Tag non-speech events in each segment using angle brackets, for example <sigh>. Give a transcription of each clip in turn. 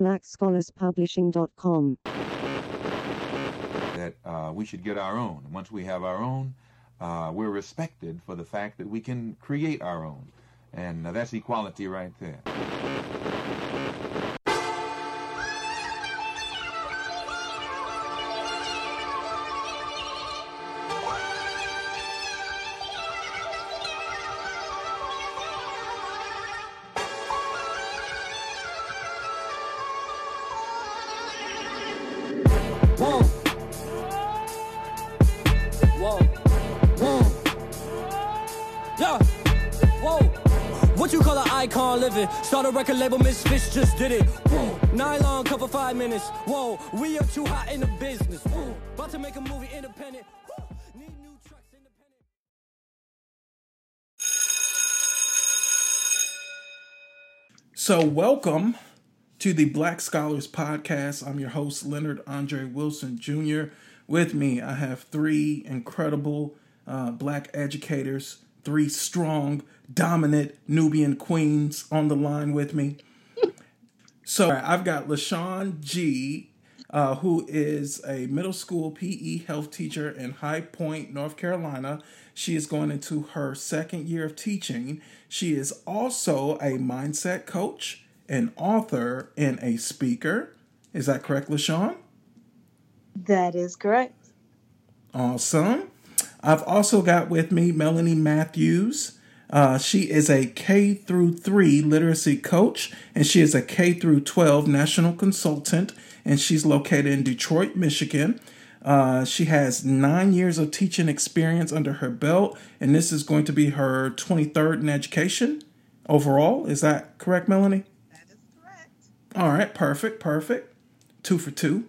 blackscholarspublishing.com. That uh, we should get our own. Once we have our own, uh, we're respected for the fact that we can create our own. And uh, that's equality right there. Start a record label, Misfits just did it. Whoa. Nylon cover five minutes. Whoa. We are too hot in the business. About to make a movie independent. So, welcome to the Black Scholars Podcast. I'm your host, Leonard Andre Wilson Jr. With me, I have three incredible uh, black educators, three strong, dominant Nubian queens on the line with me. <laughs> So, I've got LaShawn Gee. Uh, who is a middle school PE health teacher in High Point, North Carolina. She is going into her second year of teaching. She is also a mindset coach, an author, and a speaker. Is that correct, LaShawn? That is correct. Awesome. I've also got with me Melanie Matthews. Uh, she is a K through three literacy coach, and she is a K through twelve national consultant, and she's located in Detroit, Michigan. Uh, she has nine years of teaching experience under her belt, and this is going to be her 23rd in education overall. Is that correct, Melanie? That is correct. All right, perfect, perfect. Two for two.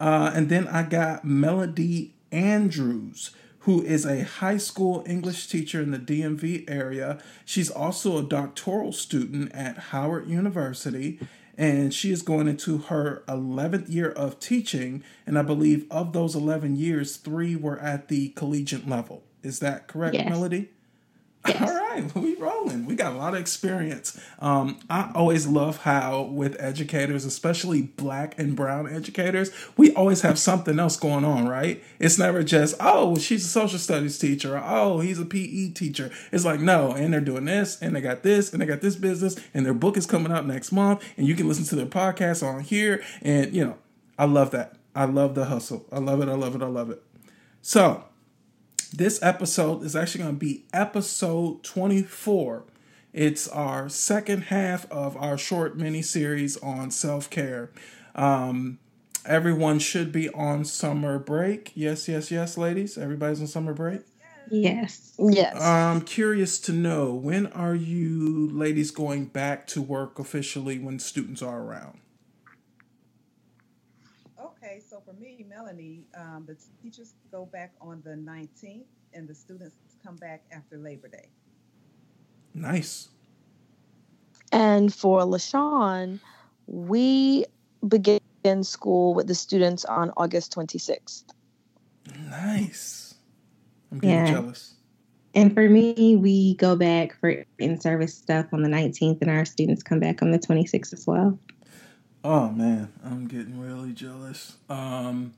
Uh, and then I got Melody Andrews, who is a high school English teacher in the DMV area. She's also a doctoral student at Howard University, and she is going into her 11th year of teaching. And I believe of those 11 years, three were at the collegiate level. Is that correct, Yes. Melody? Yes. All right, we rolling. We got a lot of experience. Um, I always love how with educators, especially black and brown educators, we always have something else going on, right? It's never just oh, she's a social studies teacher, or oh, he's a PE teacher. It's like no, and they're doing this, and they got this, and they got this business, and their book is coming out next month, and you can listen to their podcast on here, and you know, I love that. I love the hustle. I love it. I love it. I love it. So this episode is actually going to be episode 24. It's our second half of our short mini series on self care. Um, everyone should be on summer break. Yes, yes, yes, ladies. Everybody's on summer break. Yes. Yes. I'm curious to know when are you ladies going back to work officially when students are around? Okay, so Melanie, um, the teachers go back on the 19th and the students come back after Labor Day. Nice. and for LaShawn, we begin school with the students on August 26th. Nice. I'm getting Yeah. jealous. And for me, we go back for in service stuff on the 19th, and our students come back on the 26th as well. Oh man, I'm getting really jealous. Um,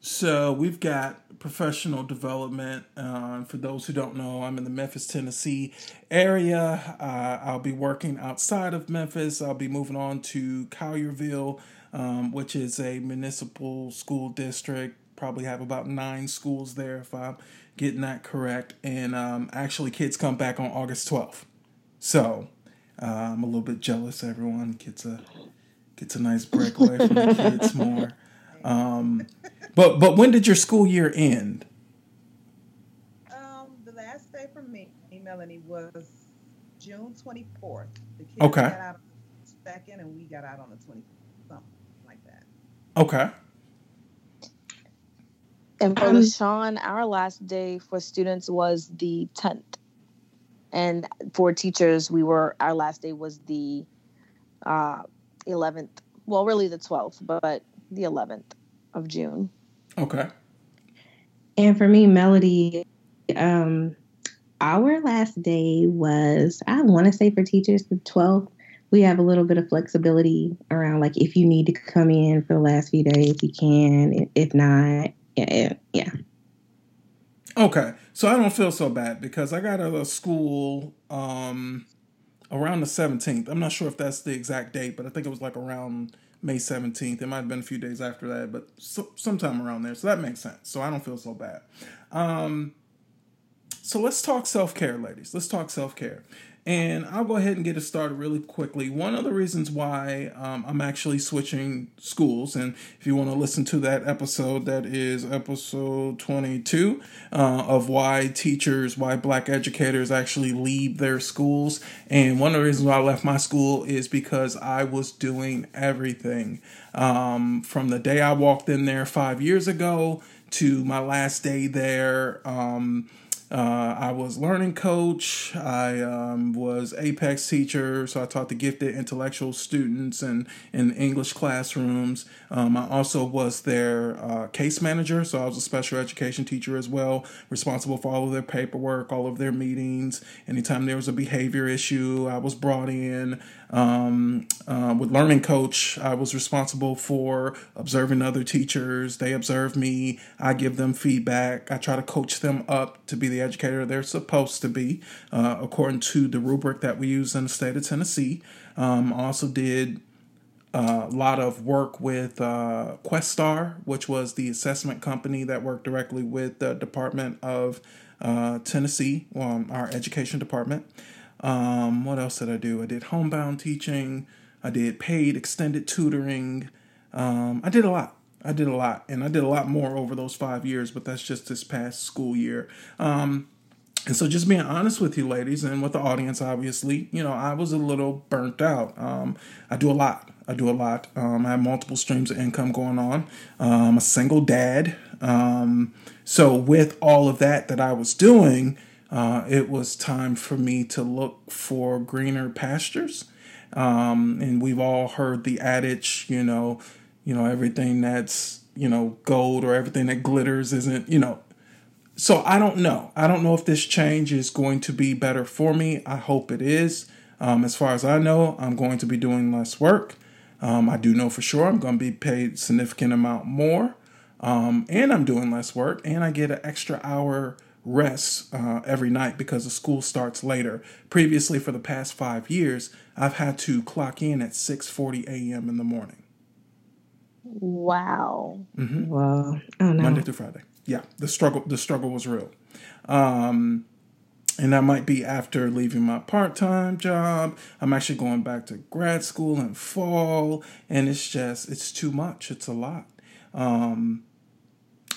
so we've got professional development. Uh, for those who don't know, I'm in the Memphis, Tennessee area. Uh, I'll be working outside of Memphis. I'll be moving on to Collierville, um, which is a municipal school district. Probably have about nine schools there if I'm getting that correct. And um, actually, kids come back on August 12th. So uh, I'm a little bit jealous. Everyone gets a gets a nice break away from the kids more. Um, but but when did your school year end? Um, the last day for me, Melanie, was June 24th. The kids Okay. got out on the second and we got out on the 20th, something like that. Okay. And for Um, LaShawn, our last day for students was the 10th. And for teachers, we were our last day was the uh, 11th. Well, really the 12th, but the 11th of June. Okay. And for me, Melody, um, our last day was, I want to say for teachers, the 12th, we have a little bit of flexibility around like if you need to come in for the last few days, you can. If not, yeah, yeah. Okay, so I don't feel so bad because I got a, of school um, around the 17th. I'm not sure if that's the exact date, but I think it was like around May 17th. It might have been a few days after that, but so, sometime around there. So that makes sense. So I don't feel so bad. Um, so let's talk self care, ladies. Let's talk self care. And I'll go ahead and get it started really quickly. One of the reasons why um, I'm actually switching schools, and if you want to listen to that episode, that is episode 22 uh, of why teachers, why black educators actually leave their schools. And one of the reasons why I left my school is because I was doing everything um, from the day I walked in there five years ago to my last day there. Um, uh, I was learning coach. I um, was Apex teacher, so I taught the gifted intellectual students and in English classrooms. Um, I also was their uh, case manager, so I was a special education teacher as well, responsible for all of their paperwork, all of their meetings. Anytime there was a behavior issue, I was brought in. Um, uh, with Learning Coach, I was responsible for observing other teachers. They observe me. I give them feedback. I try to coach them up to be the educator they're supposed to be, uh, according to the rubric that we use in the state of Tennessee. Um, also did a lot of work with uh, Questar, which was the assessment company that worked directly with the Department of uh, Tennessee, um, our education department. Um, what else did I do? I did homebound teaching. I did paid extended tutoring. Um, I did a lot. I did a lot, and I did a lot more over those five years. But that's just this past school year. Um, and so, just being honest with you, ladies, and with the audience, obviously, you know, I was a little burnt out. Um, I do a lot. I do a lot. Um, I have multiple streams of income going on. Um, a single dad. Um, so, with all of that that I was doing, uh, it was time for me to look for greener pastures. Um, and we've all heard the adage, you know, you know, everything that's, you know, gold or everything that glitters isn't, you know. So I don't know. I don't know if this change is going to be better for me. I hope it is. Um, as far as I know, I'm going to be doing less work. Um, I do know for sure I'm going to be paid significant amount more. Um, and I'm doing less work and I get an extra hour rest uh, every night because the school starts later. Previously, for the past five years, I've had to clock in at 6:40 a.m. in the morning. Wow. Mm-hmm. Wow. Oh, no. Monday through Friday. Yeah, the struggle. The struggle was real. Um, and that might be after leaving my part-time job. I'm actually going back to grad school in fall, and it's just it's too much. It's a lot. Um,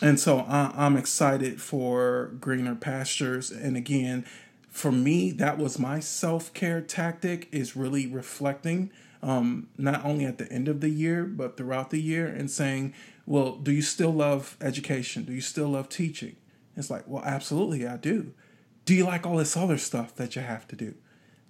and so I, am excited for greener pastures. And again, for me, that was my self care tactic is really reflecting um, not only at the end of the year, but throughout the year and saying, well, do you still love education? Do you still love teaching? It's like, well, absolutely, I do. Do you like all this other stuff that you have to do?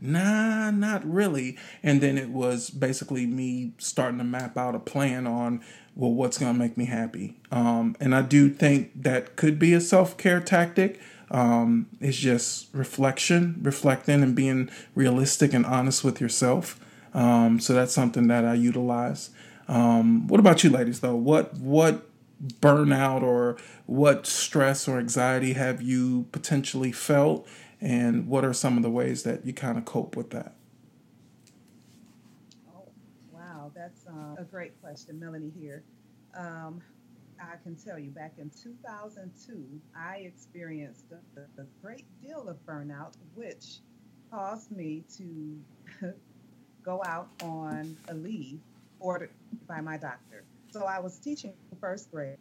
Nah, not really. And then it was basically me starting to map out a plan on well, what's going to make me happy? Um, and I do think that could be a self care tactic. Um, it's just reflection, reflecting, and being realistic and honest with yourself. Um, so that's something that I utilize. Um, what about you, ladies? Though, what what burnout or what stress or anxiety have you potentially felt, and what are some of the ways that you kind of cope with that? Oh, wow, that's uh, a great question, Melanie here. Um, I can tell you, back in 2002, I experienced a, a great deal of burnout, which caused me to <laughs> go out on a leave ordered by my doctor. So I was teaching first grade,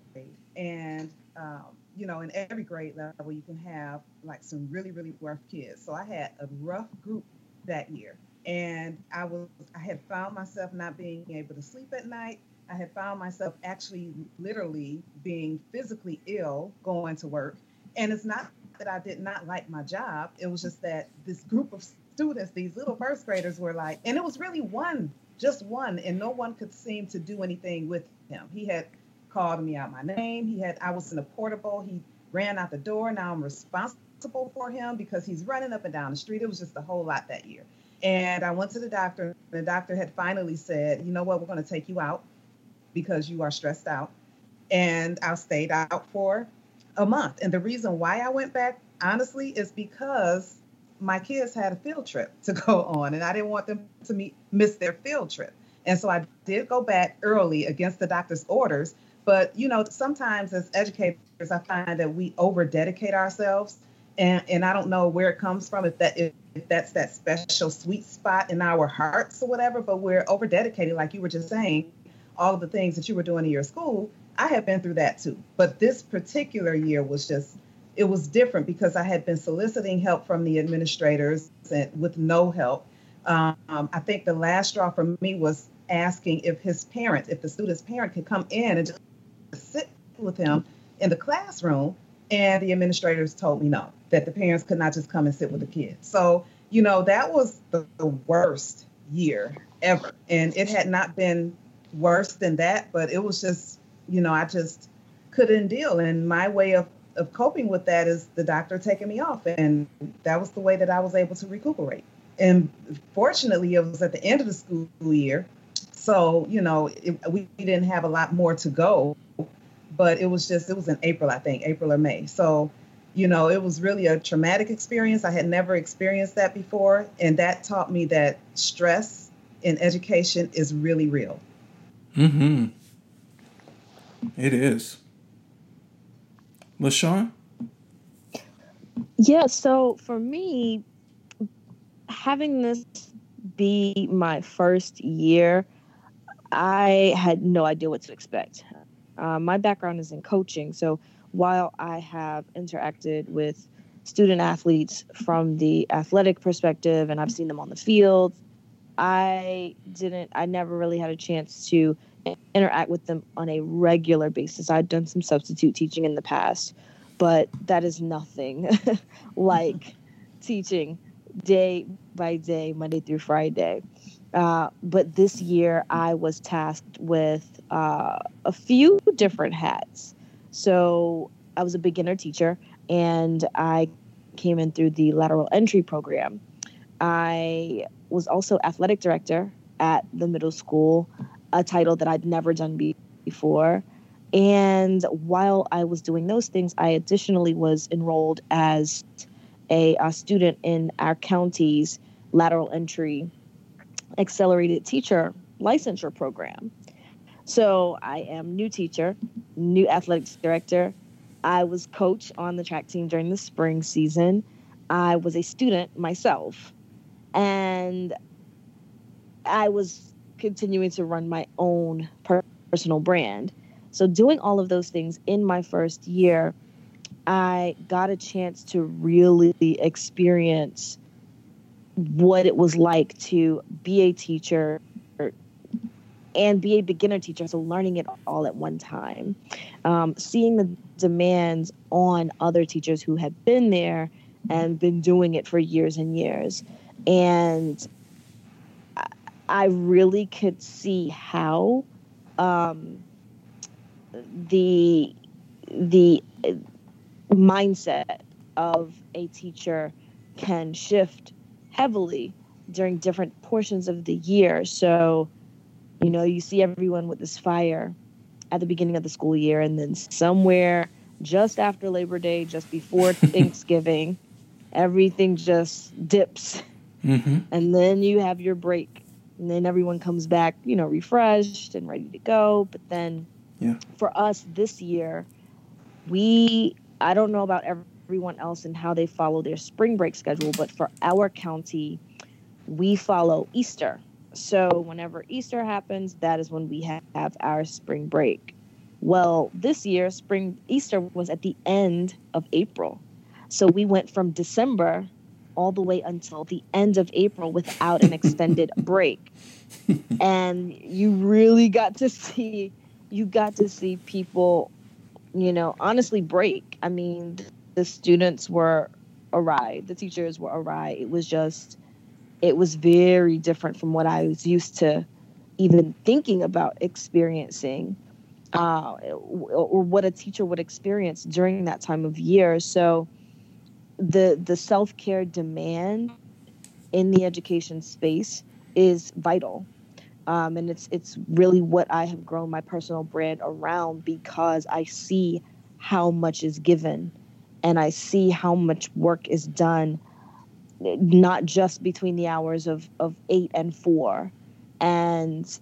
and um, you know, in every grade level, you can have like some really, really rough kids. So I had a rough group that year and I was I had found myself not being able to sleep at night. I had found myself actually literally being physically ill going to work. And it's not that I did not like my job. It was just that this group of students, these little first graders were like, and it was really one, just one, and no one could seem to do anything with him. He had called me out my name. He had I was in a portable. He ran out the door. Now I'm responsible for him because he's running up and down the street. It was just a whole lot that year. And I went to the doctor. The doctor had finally said, you know what, we're going to take you out because you are stressed out. And I stayed out for a month. And the reason why I went back, honestly, is because my kids had a field trip <laughs> to go on and I didn't want them to meet, miss their field trip. And so I did go back early against the doctor's orders. But, you know, sometimes as educators, I find that we over dedicate ourselves. And, and I don't know where it comes from, if that if, that's that special sweet spot in our hearts or whatever, but we're over dedicated, like you were just saying, all of the things that you were doing in your school. I have been through that too. But this particular year was just, it was different because I had been soliciting help from the administrators and with no help. Um, I think the last straw for me was asking if his parents, if the student's parent could come in and just sit with him in the classroom. And the administrators told me no, that the parents could not just come and sit with the kids. So, you know, that was the, the worst year ever. And it had not been worse than that, but it was just, you know, I just couldn't deal. And my way of, of coping with that is the doctor taking me off. And that was the way that I was able to recuperate. And fortunately, it was at the end of the school year. So, you know, it, we didn't have a lot more to go, but it was just, it was in April, I think, April or May. So, you know, it was really a traumatic experience. I had never experienced that before. And that taught me that stress in education is really real. Mm-hmm. It is. LaShawn? Yeah, so for me, having this be my first year, I had no idea what to expect. Uh, my background is in coaching, so while I have interacted with student athletes from the athletic perspective and I've seen them on the field, I didn't, I never really had a chance to interact with them on a regular basis. I'd done some substitute teaching in the past, but that is nothing <laughs> like <laughs> teaching day by day, Monday through Friday. Uh, but this year, I was tasked with uh, a few different hats. So I was a beginner teacher, and I came in through the lateral entry program. I was also athletic director at the middle school, a title that I'd never done before. And while I was doing those things, I additionally was enrolled as a, a student in our county's lateral entry accelerated teacher licensure program. So I am new teacher, new athletics director. I was coach on the track team during the spring season. I was a student myself. And I was continuing to run my own personal brand. So doing all of those things in my first year, I got a chance to really experience what it was like to be a teacher and be a beginner teacher. So learning it all at one time, um, seeing the demands on other teachers who had been there and been doing it for years and years, and I really could see how um, the the mindset of a teacher can shift heavily during different portions of the year. So, you know, you see everyone with this fire at the beginning of the school year, and then somewhere just after Labor Day, just before <laughs> Thanksgiving, everything just dips. Mm-hmm. And then you have your break. And then everyone comes back, you know, refreshed and ready to go. But then yeah. for us this year, we, I don't know about every everyone else and how they follow their spring break schedule, but for our county, we follow Easter. So whenever Easter happens, that is when we have, our spring break. Well, this year, spring Easter was at the end of April. So we went from December all the way until the end of April without an extended <laughs> break. And you really got to see you got to see people, you know, honestly break. I mean, the students were awry, the teachers were awry. It was just, it was very different from what I was used to even thinking about experiencing, uh, or what a teacher would experience during that time of year. So, the the self care demand in the education space is vital. Um, and it's it's really what I have grown my personal brand around because I see how much is given and I see how much work is done not just between the hours of, of eight and four and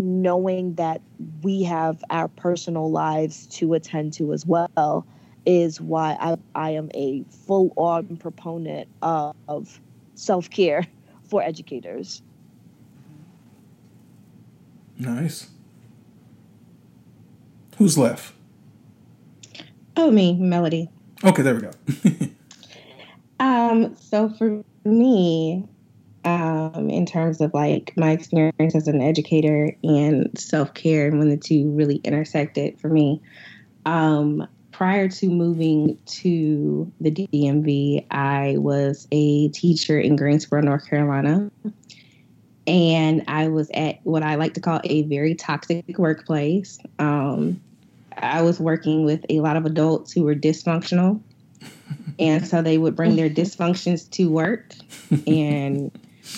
knowing that we have our personal lives to attend to as well is why I, I am a full on proponent of, of self care <laughs> for educators. Nice. Who's left? Oh, me, Melody. Okay, there we go. <laughs> um, so for me, um, in terms of like my experience as an educator and self care, and when the two really intersected for me, um, prior to moving to the DMV, I was a teacher in Greensboro, North Carolina. And I was at what I like to call a very toxic workplace. Um, I was working with a lot of adults who were dysfunctional. And so they would bring their dysfunctions to work. And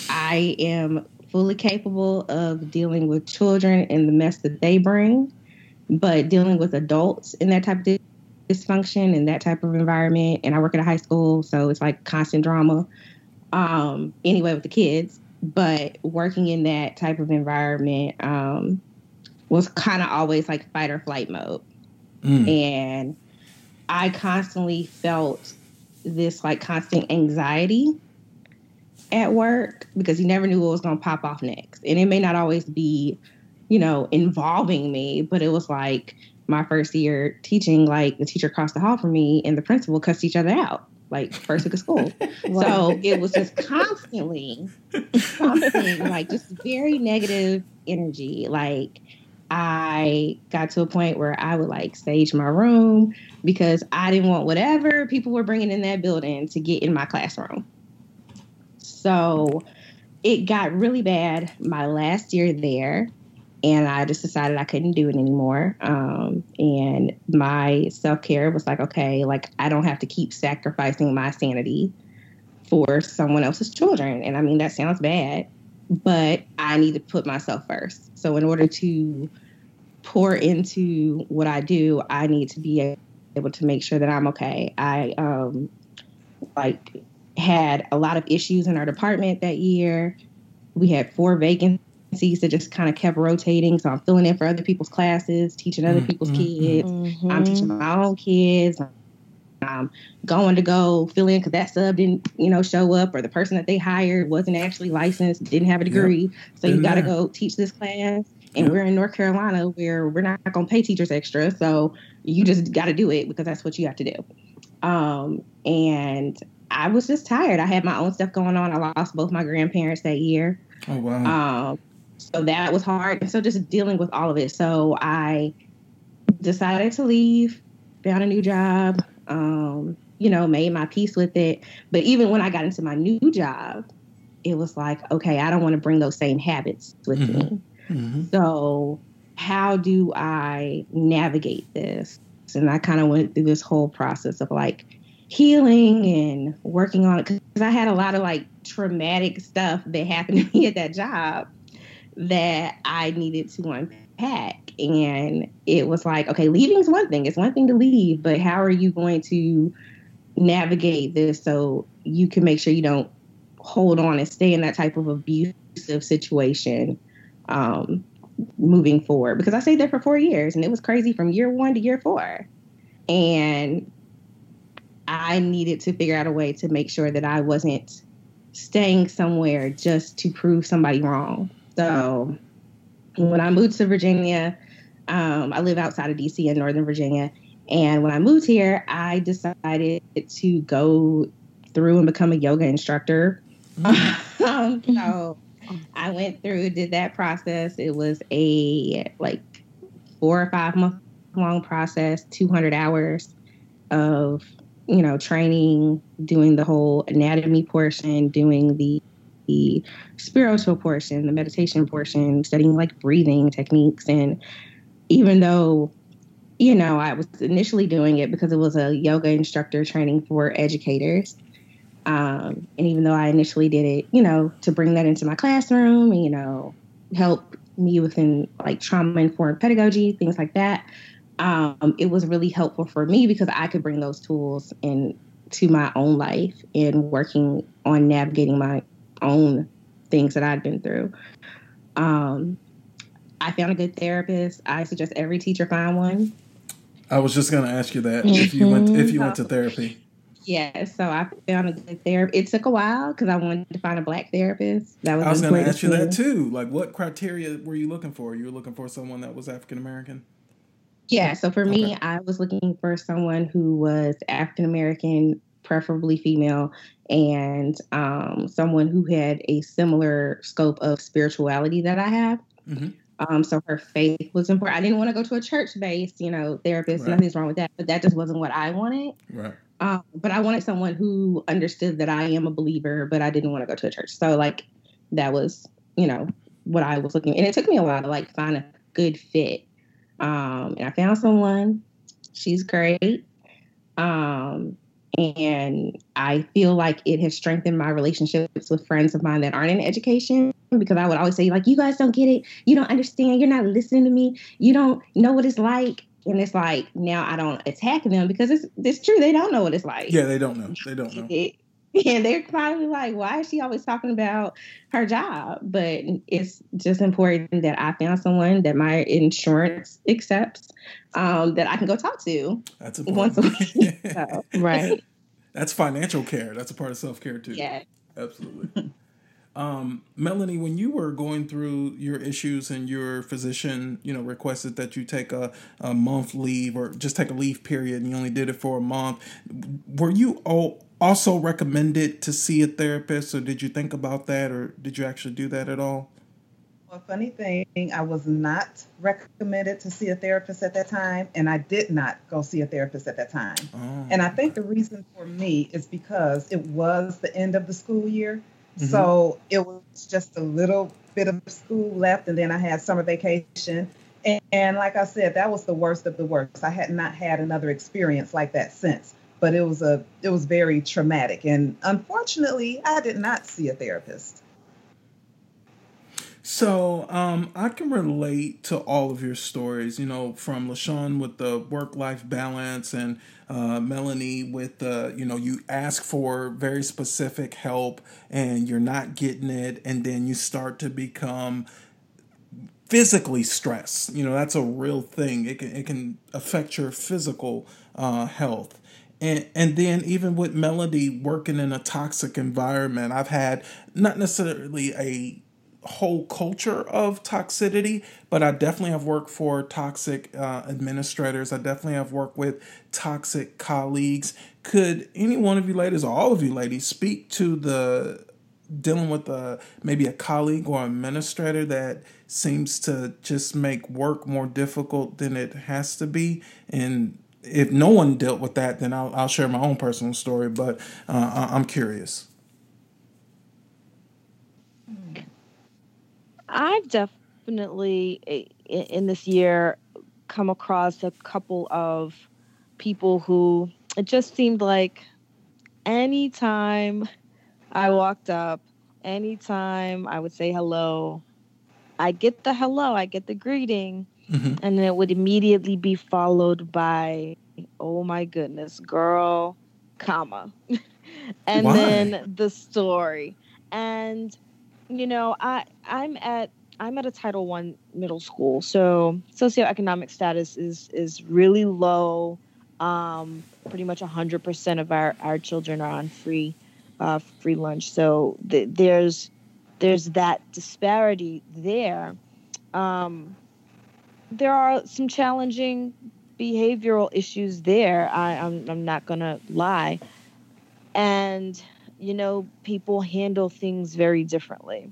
I am fully capable of dealing with children and the mess that they bring, but dealing with adults in that type of dysfunction and that type of environment. And I work at a high school, so it's like constant drama. Um, anyway, with the kids, but working in that type of environment um, was kind of always like fight or flight mode. Mm. And I constantly felt this like constant anxiety at work because you never knew what was going to pop off next. And it may not always be, you know, involving me, but it was like my first year teaching, like the teacher across the hall from me and the principal cussed each other out, like first week of school. <laughs> wow. So it was just constantly, <laughs> constantly like just very negative energy. Like I got to a point where I would like stage my room because I didn't want whatever people were bringing in that building to get in my classroom. So it got really bad my last year there, and I just decided I couldn't do it anymore. Um, and my self care was like, okay, like I don't have to keep sacrificing my sanity for someone else's children. And I mean, that sounds bad, but I need to put myself first. So in order to pour into what I do, I need to be able to make sure that I'm okay. I um like had a lot of issues in our department that year. We had four vacancies that just kind of kept rotating. So I'm filling in for other people's classes, teaching other mm-hmm. people's kids. Mm-hmm. I'm teaching my own kids. I'm going to go fill in because that sub didn't, you know, show up, or the person that they hired wasn't actually licensed, didn't have a degree. Yep. So you got to go teach this class. And yep. we're in North Carolina where we're not going to pay teachers extra. So you just got to do it because that's what you have to do. Um, and I was just tired. I had my own stuff going on. I lost both my grandparents that year. Oh wow. Um, so that was hard. And so just dealing with all of it. So I decided to leave, found a new job, um, you know, made my peace with it. But even when I got into my new job, it was like, okay, I don't want to bring those same habits with mm-hmm. me. Mm-hmm. So how do I navigate this? And I kind of went through this whole process of like, healing and working on it because I had a lot of like traumatic stuff that happened to <laughs> me at that job that I needed to unpack. And it was like, okay, leaving is one thing. It's one thing to leave, but how are you going to navigate this so you can make sure you don't hold on and stay in that type of abusive situation um, moving forward? Because I stayed there for four years and it was crazy from year one to year four. And I needed to figure out a way to make sure that I wasn't staying somewhere just to prove somebody wrong. So when I moved to Virginia, um, I live outside of DC in Northern Virginia. And when I moved here, I decided to go through and become a yoga instructor. <laughs> um, so I went through, did that process. It was a like four or five month long process, 200 hours of you know, training, doing the whole anatomy portion, doing the, the spiritual portion, the meditation portion, studying like breathing techniques. And even though, you know, I was initially doing it because it was a yoga instructor training for educators, Um, and even though I initially did it, you know, to bring that into my classroom, and, you know, help me within like trauma informed pedagogy, things like that, um, it was really helpful for me because I could bring those tools into my own life and working on navigating my own things that I'd been through. Um, I found a good therapist. I suggest every teacher find one. I was just going to ask you that mm-hmm. if you went if you went to therapy. Yeah, so I found a good therapist. It took a while because I wanted to find a black therapist. That was I was going to ask you that too. Like, what criteria were you looking for? You were looking for someone that was African American. Yeah, so for me, okay. I was looking for someone who was African American, preferably female, and um, someone who had a similar scope of spirituality that I have. Mm-hmm. Um, so her faith was important. I didn't want to go to a church based, you know, therapist. Right. Nothing's wrong with that, but that just wasn't what I wanted. Right. Um, but I wanted someone who understood that I am a believer, but I didn't want to go to a church. So like that was, you know, what I was looking. And it took me a while to like find a good fit. Um, and I found someone. She's great. Um, and I feel like it has strengthened my relationships with friends of mine that aren't in education because I would always say, like, you guys don't get it. You don't understand. You're not listening to me. You don't know what it's like. And it's like now I don't attack them because it's it's true. They don't know what it's like. Yeah, they don't know. They don't know. <laughs> and they're probably like, why is she always talking about her job? But it's just important that I found someone that my insurance accepts um, that I can go talk to. That's important. Once a week. <laughs> so, right. <laughs> That's financial care. That's a part of self care too. Yeah. Absolutely. Um, Melanie, when you were going through your issues and your physician, you know, requested that you take a, a month leave or just take a leave period and you only did it for a month, were you all also recommended to see a therapist or did you think about that or did you actually do that at all? Well, funny thing, I was not recommended to see a therapist at that time, and I did not go see a therapist at that time. Oh. And I think the reason for me is because it was the end of the school year. Mm-hmm. So it was just a little bit of school left, and then I had summer vacation. And, and, like I said, that was the worst of the worst. I had not had another experience like that since, but it was a it was very traumatic. And unfortunately, I did not see a therapist. So um, I can relate to all of your stories, you know, from LaShawn with the work life balance and uh, Melanie with the, you know, you ask for very specific help and you're not getting it, and then you start to become physically stressed. You know, that's a real thing. It can it can affect your physical uh, health. And, and then even with Melody working in a toxic environment, I've had not necessarily a whole culture of toxicity, but I definitely have worked for toxic uh, administrators. I definitely have worked with toxic colleagues. Could any one of you ladies, or all of you ladies, speak to the dealing with a maybe a colleague or administrator that seems to just make work more difficult than it has to be and if no one dealt with that then i'll, I'll share my own personal story but uh, i'm curious. I've definitely in this year come across a couple of people who it just seemed like anytime I walked up, anytime I would say hello, I get the hello, I get the greeting, mm-hmm. and then it would immediately be followed by, oh my goodness, girl, comma. <laughs> and Why? then the story. And you know, I I'm at I'm at a Title One middle school, so socioeconomic status is is really low. Um, pretty much hundred percent of our our children are on free uh, free lunch, so th- there's there's that disparity there. Um, there are some challenging behavioral issues there. I, I'm I'm not gonna lie, and you know, people handle things very differently.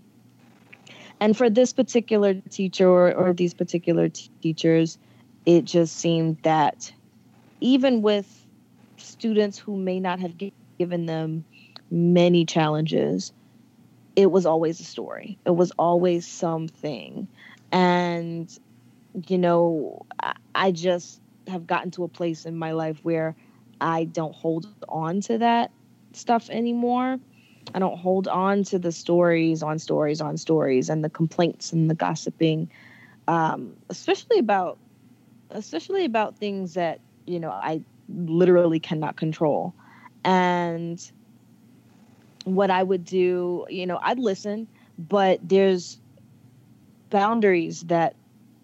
And for this particular teacher or, or these particular t- teachers, it just seemed that even with students who may not have g- given them many challenges, it was always a story. It was always something. And, you know, I, just have gotten to a place in my life where I don't hold on to that stuff anymore. I don't hold on to the stories on stories on stories and the complaints and the gossiping, um, especially about especially about things that you know I literally cannot control. And what I would do, you know, I'd listen, but there's boundaries that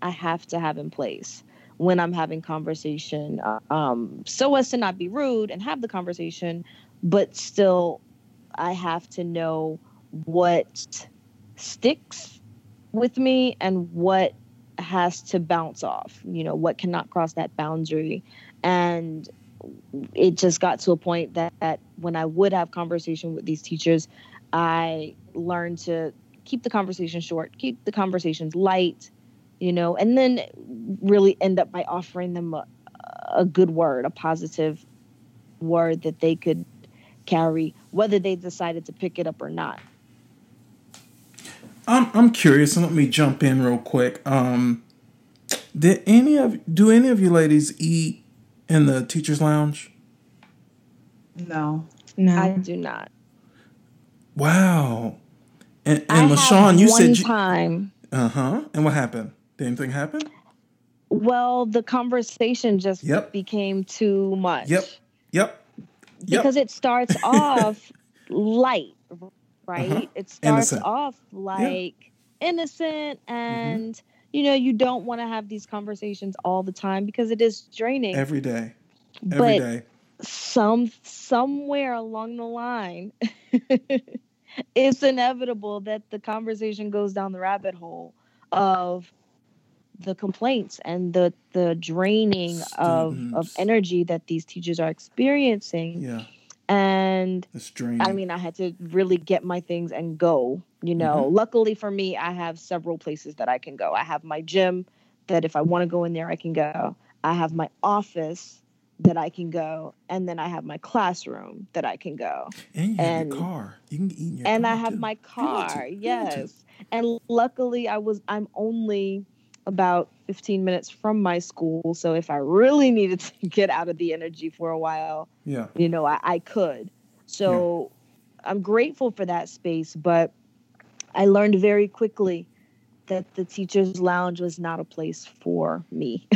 I have to have in place when I'm having conversation, um, so as to not be rude and have the conversation, but still, I have to know what sticks with me and what has to bounce off. You know, what cannot cross that boundary, and it just got to a point that, that when I would have conversation with these teachers, I learned to keep the conversation short, keep the conversations light, you know, and then really end up by offering them a, a good word, a positive word that they could carry, whether they decided to pick it up or not. I'm I'm curious, and let me jump in real quick. Um, did any of do any of you ladies eat in the teachers' lounge? No, No. I do not. Wow. And I and LaShawn, you one said you, time. uh huh. And what happened? Did anything happen? Well, the conversation just Yep. became too much. Yep. Yep. Yep. because it starts <laughs> off light, right? Uh-huh. It starts Innocent. off like innocent, Mm-hmm. and you know you don't want to have these conversations all the time because it is draining. Every day. Every but day. some somewhere along the line, <laughs> it's inevitable that the conversation goes down the rabbit hole of the complaints and the the draining of of energy that these teachers are experiencing Yeah. and I mean, I had to really get my things and go. You know, Mm-hmm. luckily for me, I have several places that I can go. I have my gym that if I want to go in there, I can go. I have my office that I can go, and then I have my classroom that I can go. and and- your car. You can eat in your and. I have too. my car. Yes. And luckily, I was I'm only about 15 minutes from my school, so if I really needed to <laughs> get out of the energy for a while, Yeah. you know, I, I could. So I'm grateful for that space, but I learned very quickly that the teacher's lounge was not a place for me.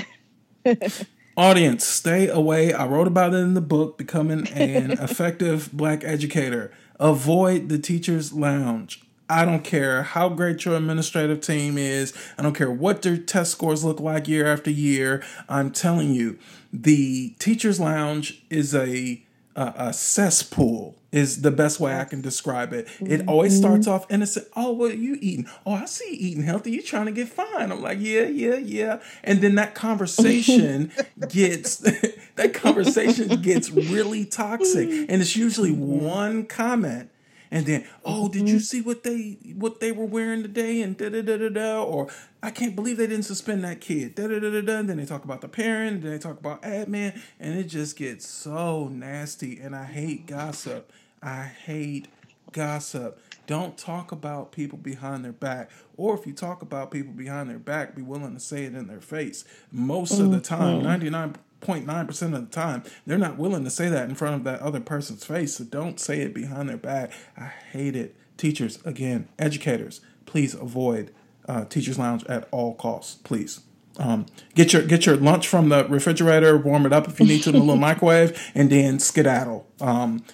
<laughs> Audience, stay away. I wrote about it in the book, Becoming an <laughs> Effective Black Educator. Avoid the teacher's lounge. I don't care how great your administrative team is. I don't care what their test scores look like year after year. I'm telling you, the teacher's lounge is a a, a cesspool is the best way I can describe it. It always mm-hmm. starts off innocent. Oh, what are you eating? Oh, I see you eating healthy. You trying to get fine. I'm like, yeah, yeah, yeah. And then that conversation <laughs> gets <laughs> that conversation gets really toxic. And it's usually mm-hmm. one comment. And then, oh, did you mm-hmm. see what they what they were wearing today? And da da da da da. Or I can't believe they didn't suspend that kid. Da da da da da. Then they talk about the parent. Then they talk about admin, and it just gets so nasty. And I hate gossip. I hate gossip. Don't talk about people behind their back. Or if you talk about people behind their back, be willing to say it in their face. Most of the time, mm-hmm. 99.9% of the time, they're not willing to say that in front of that other person's face. So don't say it behind their back. I hate it. Teachers, again, educators, please avoid uh, teachers' lounge at all costs. Please. Um, get your get your lunch from the refrigerator, warm it up if you need to in a little <laughs> microwave, and then skedaddle. Um,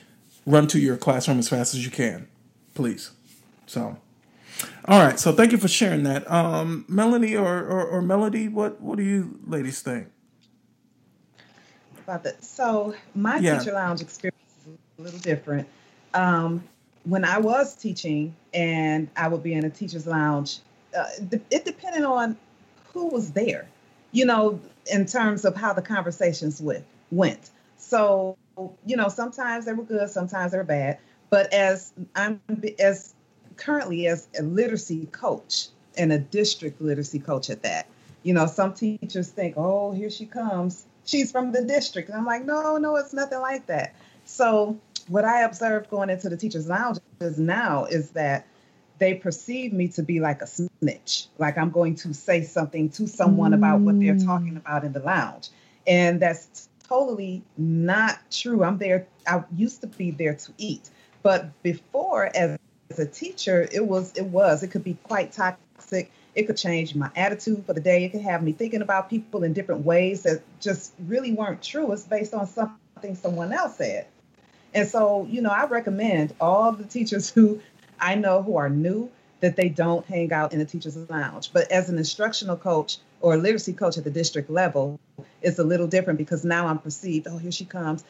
run to your classroom as fast as you can, please. So, all right. So thank you for sharing that, um, Melanie or, or or Melody. What what do you ladies think? About that. So my Yeah. teacher lounge experience is a little different. Um, when I was teaching and I would be in a teacher's lounge, uh, it depended on who was there, you know, in terms of how the conversations with, went. So, you know, sometimes they were good, sometimes they were bad. But as I'm as currently as a literacy coach and a district literacy coach at that, you know, some teachers think, oh, here she comes. She's from the district. And I'm like, no, no, it's nothing like that. So what I observed going into the teachers' lounges now is that they perceive me to be like a snitch, like I'm going to say something to someone about what they're mm. talking about in the lounge. And that's totally not true. I'm there I used to be there to eat. But before, as, as a teacher, it was it was it could be quite toxic. It could change my attitude for the day. It could have me thinking about people in different ways that just really weren't true. It's based on something someone else said. And so, you know, I recommend all the teachers <laughs> who I know who are new that they don't hang out in the teacher's lounge. But as an instructional coach or a literacy coach at the district level, it's a little different because now I'm perceived, oh, here she comes.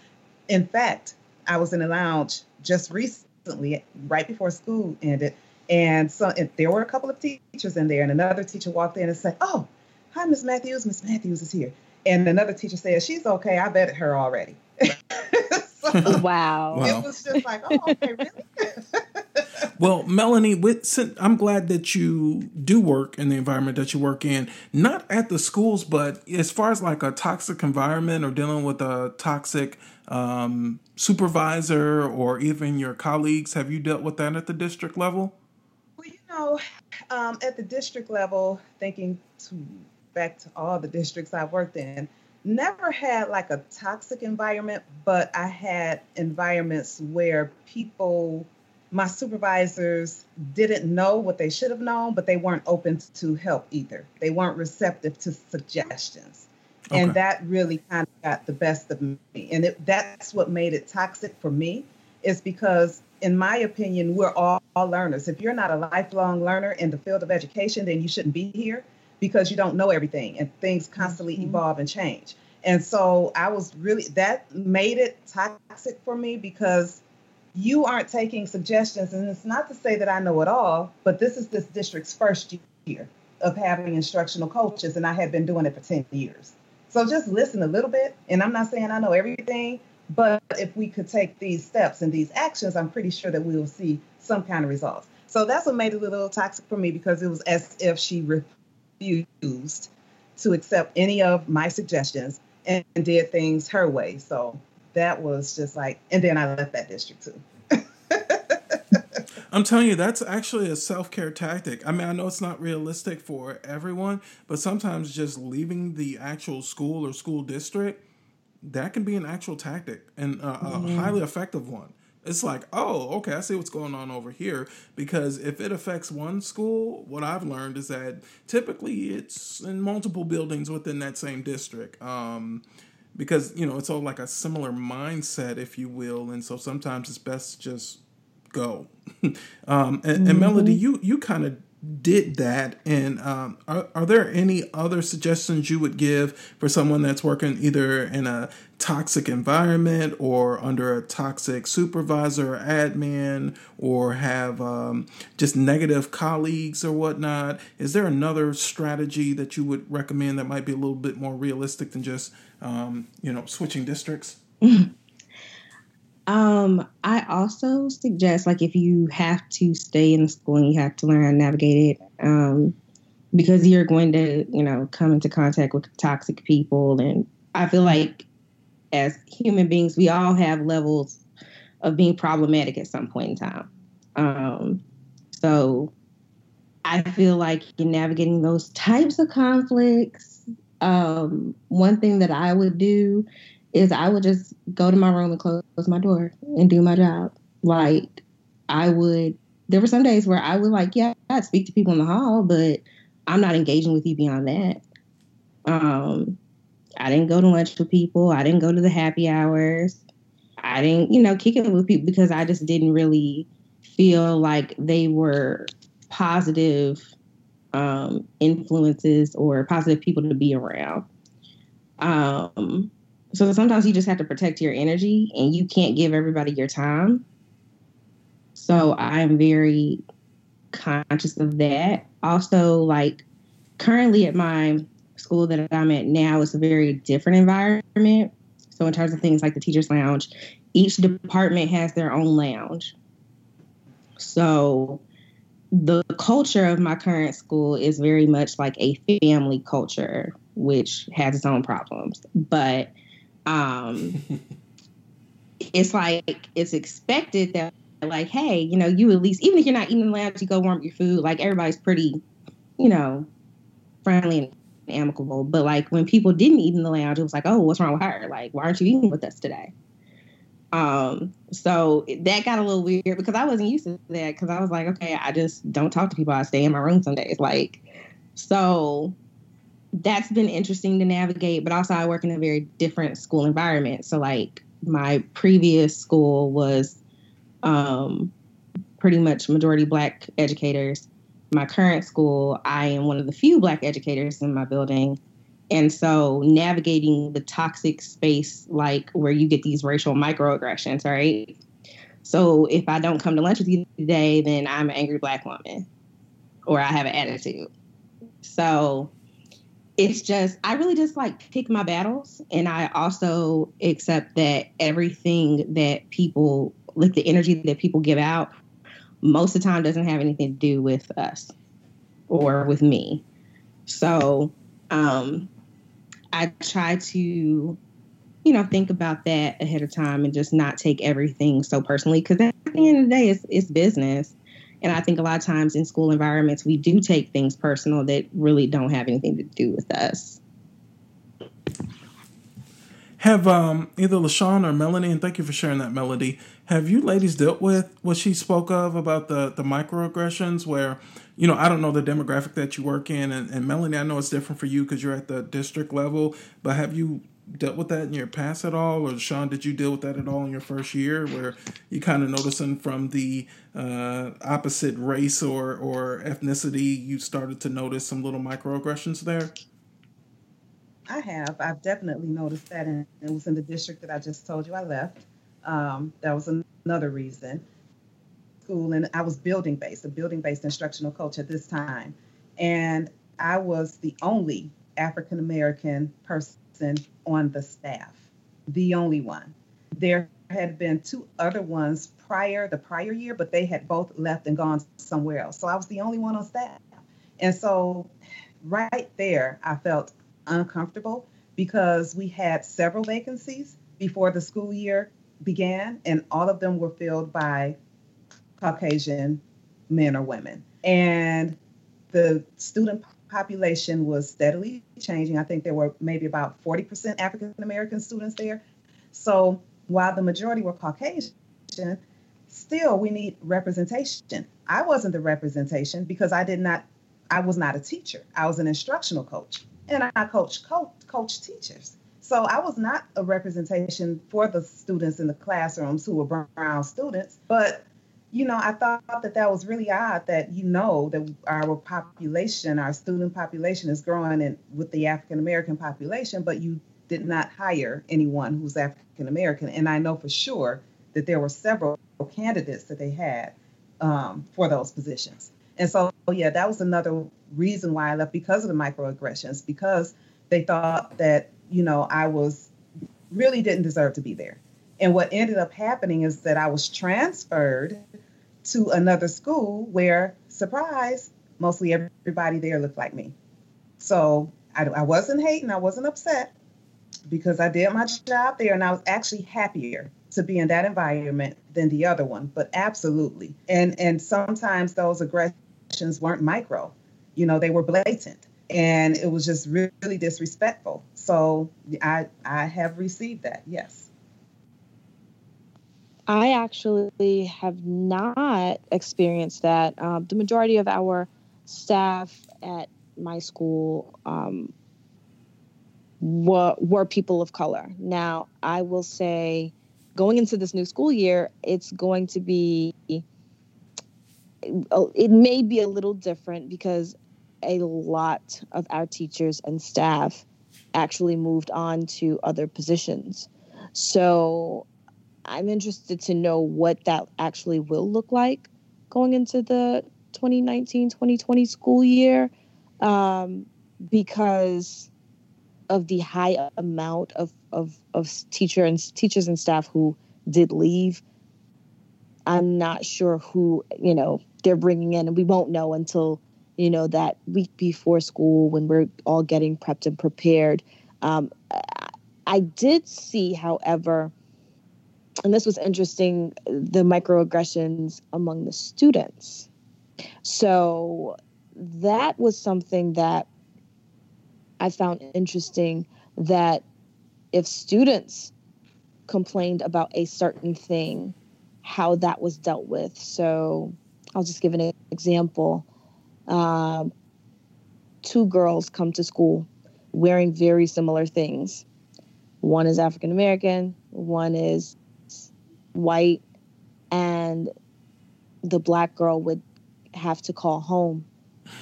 In fact, I was in the lounge just recently, right before school ended, and so and there were a couple of teachers in there, and another teacher walked in and said, "Oh, hi, Miss Matthews. Miss Matthews is here." And another teacher said, "She's okay. I vetted her already." <laughs> so wow. It was just like, "Oh, okay, really?" <laughs> well, Melanie, with, I'm glad that you do work in the environment that you work in, not at the schools, but as far as like a toxic environment or dealing with a toxic um, supervisor or even your colleagues. Have you dealt with that at the district level? Know, um, at the district level, thinking to back to all the districts I've worked in, never had like a toxic environment, but I had environments where people, my supervisors, didn't know what they should have known, but they weren't open to help either. They weren't receptive to suggestions. Okay. And that really kind of got the best of me. And it, that's what made it toxic for me, is because, in my opinion, we're all, all learners. If you're not a lifelong learner in the field of education, then you shouldn't be here because you don't know everything and things constantly mm-hmm. evolve and change. And so I was really, that made it toxic for me because you aren't taking suggestions. And it's not to say that I know it all, but this is this district's first year of having instructional coaches, and I had been doing it for 10 years. So just listen a little bit. And I'm not saying I know everything, but if we could take these steps and these actions, I'm pretty sure that we will see some kind of results. So that's what made it a little toxic for me because it was as if she refused to accept any of my suggestions and did things her way. So that was just like, and then I left that district too. <laughs> I'm telling you, that's actually a self care tactic. I mean, I know it's not realistic for everyone, but sometimes just leaving the actual school or school district, that can be an actual tactic and a, mm-hmm. highly effective one. It's like, oh, okay, I see what's going on over here. Because if it affects one school, what I've learned is that typically it's in multiple buildings within that same district. Um, because you know it's all like a similar mindset, if you will, and so sometimes it's best just go. <laughs> um, and, mm-hmm. and, Melody, you you kind of did that. And um, are, are there any other suggestions you would give for someone that's working either in a toxic environment or under a toxic supervisor or admin or have um, just negative colleagues or whatnot? Is there another strategy that you would recommend that might be a little bit more realistic than just um, you know switching districts? <laughs> Um, I also suggest like if you have to stay in the school and you have to learn how to navigate it, um, because you're going to, you know, come into contact with toxic people. And I feel like as human beings, we all have levels of being problematic at some point in time. Um, so I feel like in navigating those types of conflicts, um, one thing that I would do is I would just go to my room and close my door and do my job. Like I would there were some days where I would like, yeah, I'd speak to people in the hall, but I'm not engaging with you beyond that. Um I didn't go to lunch with people. I didn't go to the happy hours. I didn't, you know, kick it with people because I just didn't really feel like they were positive um, influences or positive people to be around. Um, so sometimes you just have to protect your energy and you can't give everybody your time. So I'm very conscious of that. Also, like currently at my school that I'm at now, it's a very different environment. So, in terms of things like the teacher's lounge, each department has their own lounge. So, the culture of my current school is very much like a family culture, which has its own problems. But um, it's like it's expected that like, hey, you know, you at least even if you're not eating in the lounge, you go warm up your food. Like everybody's pretty, you know, friendly and amicable. But like when people didn't eat in the lounge, it was like, oh, what's wrong with her? Like, why aren't you eating with us today? Um, so that got a little weird because I wasn't used to that because I was like, okay, I just don't talk to people. I stay in my room some days. Like, so that's been interesting to navigate, but also I work in a very different school environment. So like my previous school was um, pretty much majority black educators. My current school, I am one of the few black educators in my building. And so navigating the toxic space, like where you get these racial microaggressions, right? So if I don't come to lunch with you today, then I'm an angry black woman or I have an attitude. So it's just, I really just like pick my battles. And I also accept that everything that people, like the energy that people give out, most of the time doesn't have anything to do with us or with me. So, um, I try to, you know, think about that ahead of time and just not take everything so personally because at the end of the day, it's, it's business. And I think a lot of times in school environments, we do take things personal that really don't have anything to do with us. Have um, either LaShawn or Melanie, and thank you for sharing that, Melody. Have you ladies dealt with what she spoke of about the the microaggressions? Where, you know, I don't know the demographic that you work in, and, and Melanie, I know it's different for you because you're at the district level. But have you dealt with that in your past at all, or Sean, did you deal with that at all in your first year, where you kind of noticing from the uh, opposite race or or ethnicity, you started to notice some little microaggressions there? I have. I've definitely noticed that, and it was in the district that I just told you I left. Um, that was another reason. School, and I was building based, a building based instructional coach at this time. And I was the only African American person on the staff, the only one. There had been two other ones prior, the prior year, but they had both left and gone somewhere else. So I was the only one on staff. And so right there, I felt uncomfortable because we had several vacancies before the school year began, and all of them were filled by Caucasian men or women. And the student population was steadily changing. I think there were maybe about 40% African American students there. So while the majority were Caucasian, still we need representation. I wasn't the representation because I did not, I was not a teacher. I was an instructional coach and I coach coach, teachers. So I was not a representation for the students in the classrooms who were brown students, but you know, I thought that that was really odd that you know that our population, our student population is growing in, with the African American population, but you did not hire anyone who's African American. And I know for sure that there were several candidates that they had um, for those positions. And so, yeah, that was another reason why I left because of the microaggressions, because they thought that, you know, I was really didn't deserve to be there. And what ended up happening is that I was transferred to another school where, surprise, mostly everybody there looked like me. So I, I wasn't hating, I wasn't upset because I did my job there and I was actually happier to be in that environment than the other one but absolutely. And and sometimes those aggressions weren't micro. You know they were blatant and it was just really disrespectful. So i i have received that yes i actually have not experienced that um, the majority of our staff at my school um, were, were people of color now i will say going into this new school year it's going to be it may be a little different because a lot of our teachers and staff actually moved on to other positions. So I'm interested to know what that actually will look like going into the 2019 2020 school year um, because of the high amount of, of, of teacher and teachers and staff who did leave. I'm not sure who, you know, they're bringing in, and we won't know until you know that week before school when we're all getting prepped and prepared. Um, I did see, however, and this was interesting, the microaggressions among the students. So that was something that I found interesting that if students complained about a certain thing, how that was dealt with. So I'll just give an example. Um, two girls come to school wearing very similar things. One is African American, one is white, and the black girl would have to call home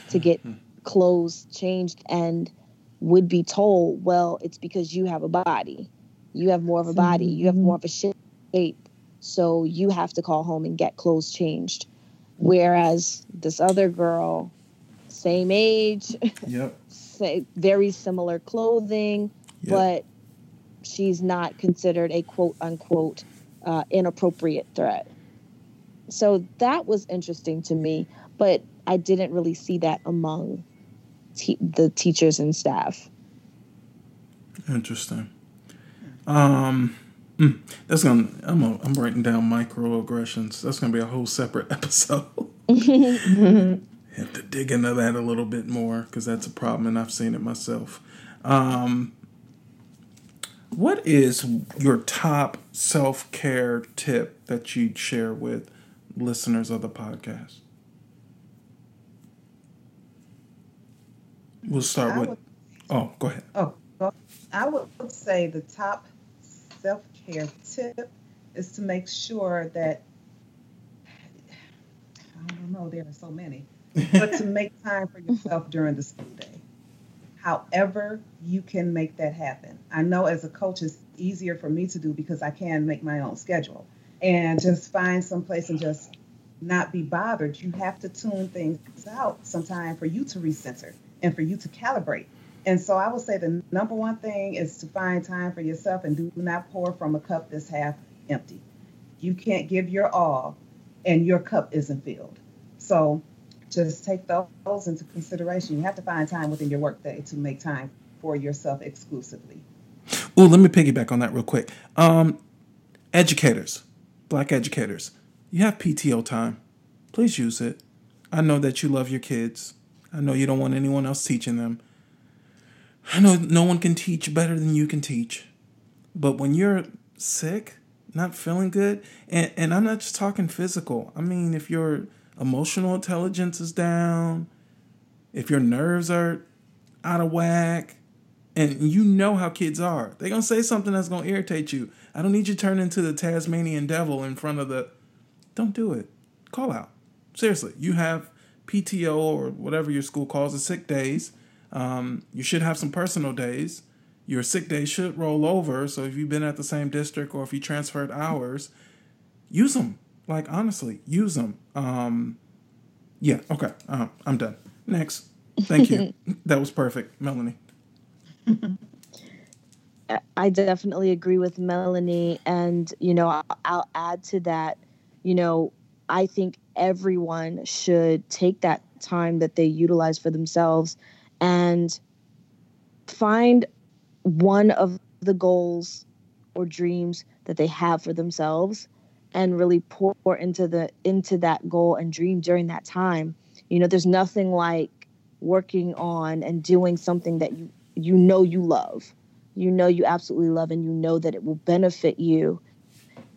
to get <laughs> clothes changed and would be told, well, it's because you have a body. You have more of a body. You have mm-hmm. more of a shape. So you have to call home and get clothes changed. Whereas this other girl, same age, <laughs> Yep. say, very similar clothing, Yep. but she's not considered a quote unquote uh, inappropriate threat. So that was interesting to me, but I didn't really see that among te- the teachers and staff. Interesting. Um, mm, that's gonna. I'm. A, I'm writing down microaggressions. That's gonna be a whole separate <laughs> episode. <laughs> Have to dig into that a little bit more because that's a problem, and I've seen it myself. Um, what is your top self care tip that you'd share with listeners of the podcast? We'll start I with. would- Oh, go ahead. Oh, I would say the top self care tip is to make sure that I don't know, there are so many, but to <laughs> make time for yourself during the school day. However, you can make that happen. I know as a coach, it's easier for me to do because I can make my own schedule and just find some place and just not be bothered. You have to tune things out sometime for you to recenter and for you to calibrate. And so I would say the number one thing is to find time for yourself and do not pour from a cup that's half empty. You can't give your all and your cup isn't filled. So just take those into consideration. You have to find time within your workday to make time for yourself exclusively. Oh, let me piggyback on that real quick. Um, educators, black educators, you have PTO time. Please use it. I know that you love your kids. I know you don't want anyone else teaching them. I know no one can teach better than you can teach. But when you're sick, not feeling good, and, and I'm not just talking physical, I mean, if your emotional intelligence is down, if your nerves are out of whack, and you know how kids are. They're gonna say something that's gonna irritate you. I don't need you to turn into the Tasmanian devil in front of the don't do it. Call out. Seriously. You have PTO or whatever your school calls it, sick days. Um, you should have some personal days. Your sick days should roll over. So if you've been at the same district or if you transferred hours, use them. Like honestly, use them. Um, yeah. Okay. Uh, I'm done. Next. Thank you. <laughs> that was perfect, Melanie. I definitely agree with Melanie. And, you know, I'll, I'll add to that, you know, I think everyone should take that time that they utilize for themselves and find one of the goals or dreams that they have for themselves and really pour into the into that goal and dream during that time. You know there's nothing like working on and doing something that you you know you love. You know you absolutely love and you know that it will benefit you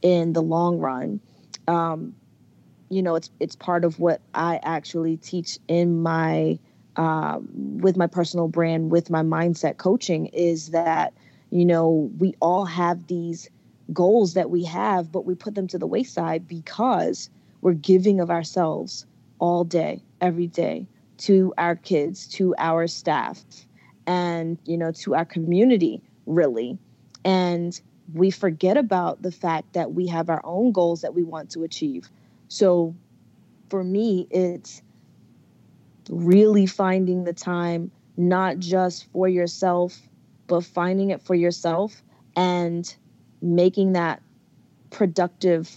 in the long run. Um, you know it's it's part of what i actually teach in my um, with my personal brand with my mindset coaching is that you know we all have these goals that we have but we put them to the wayside because we're giving of ourselves all day every day to our kids to our staff and you know to our community really. And we forget about the fact that we have our own goals that we want to achieve. So for me it's really finding the time not just for yourself but finding it for yourself and making that productive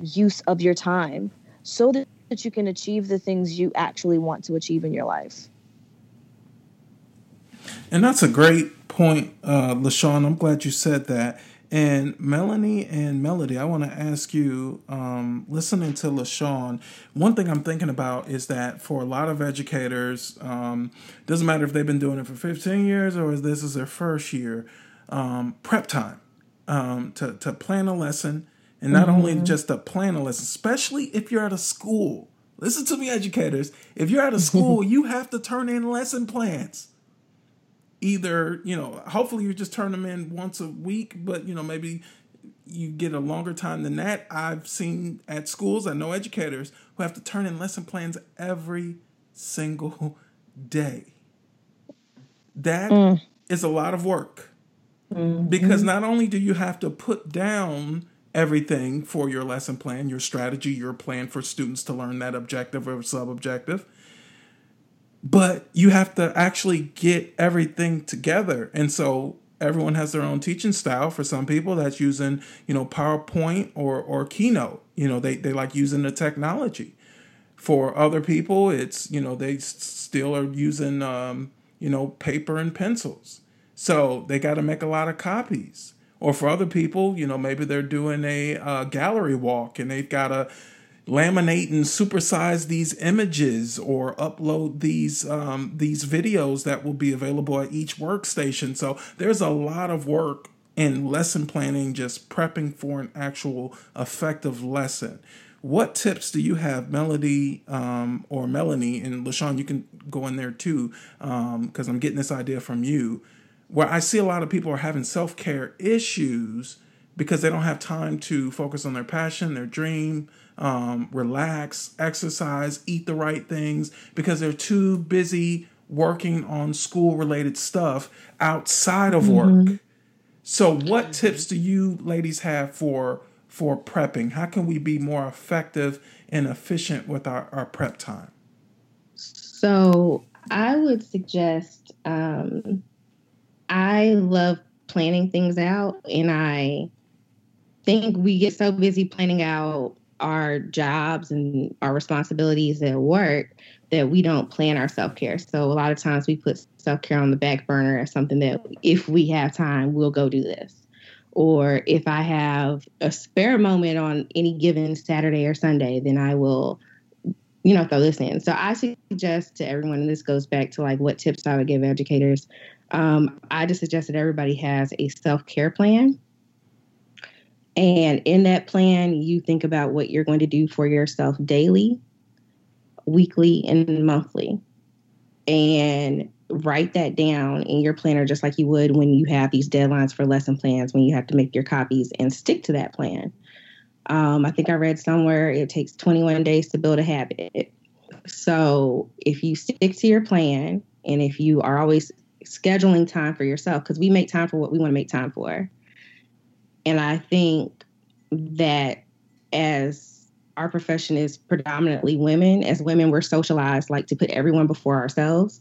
use of your time so that, that you can achieve the things you actually want to achieve in your life And that's a great point, uh, LaShawn. I'm glad you said that. And Melanie and Melody, I want to ask you, um, listening to LaShawn, one thing I'm thinking about is that for a lot of educators, um, doesn't matter if they've been doing it for 15 years or this is their first year, um, prep time. Um, to to plan a lesson, and not mm-hmm. only just to plan a lesson, especially if you're at a school. Listen to me, educators. If you're at a school, <laughs> you have to turn in lesson plans. Either you know, hopefully you just turn them in once a week, but you know maybe you get a longer time than that. I've seen at schools, I know educators who have to turn in lesson plans every single <laughs> day. That mm. is a lot of work. Mm-hmm. Because not only do you have to put down everything for your lesson plan, your strategy, your plan for students to learn that objective or sub objective, but you have to actually get everything together. And so everyone has their own teaching style. For some people, that's using, you know, PowerPoint or, or Keynote. You know, they, they like using the technology. For other people, it's, you know, they still are using, um, you know, paper and pencils. So they got to make a lot of copies. Or for other people, you know, maybe they're doing a uh, gallery walk and they've got to laminate and supersize these images or upload these um, these videos that will be available at each workstation. So there's a lot of work in lesson planning, just prepping for an actual effective lesson. What tips do you have, Melody um, or Melanie, and LaShawn? You can go in there too, because um, I'm getting this idea from you. Where I see a lot of people are having self care issues because they don't have time to focus on their passion, their dream, um, relax, exercise, eat the right things because they're too busy working on school related stuff outside of mm-hmm. work. So, what tips do you ladies have for for prepping? How can we be more effective and efficient with our, our prep time? So, I would suggest um, I love planning things out, and I think we get so busy planning out our jobs and our responsibilities at work that we don't plan our self care. So a lot of times we put self care on the back burner as something that if we have time, we'll go do this. Or if I have a spare moment on any given Saturday or Sunday, then I will, you know, throw this in. So I suggest to everyone, and this goes back to like what tips I would give educators. Um, I just suggest that everybody has a self care plan and in that plan, you think about what you're going to do for yourself daily, weekly, and monthly. And write that down in your planner just like you would when you have these deadlines for lesson plans, when you have to make your copies and stick to that plan. Um, I think I read somewhere it takes 21 days to build a habit. So if you stick to your plan and if you are always scheduling time for yourself, because we make time for what we want to make time for and I think that as our profession is predominantly women, as women, we're socialized like to put everyone before ourselves.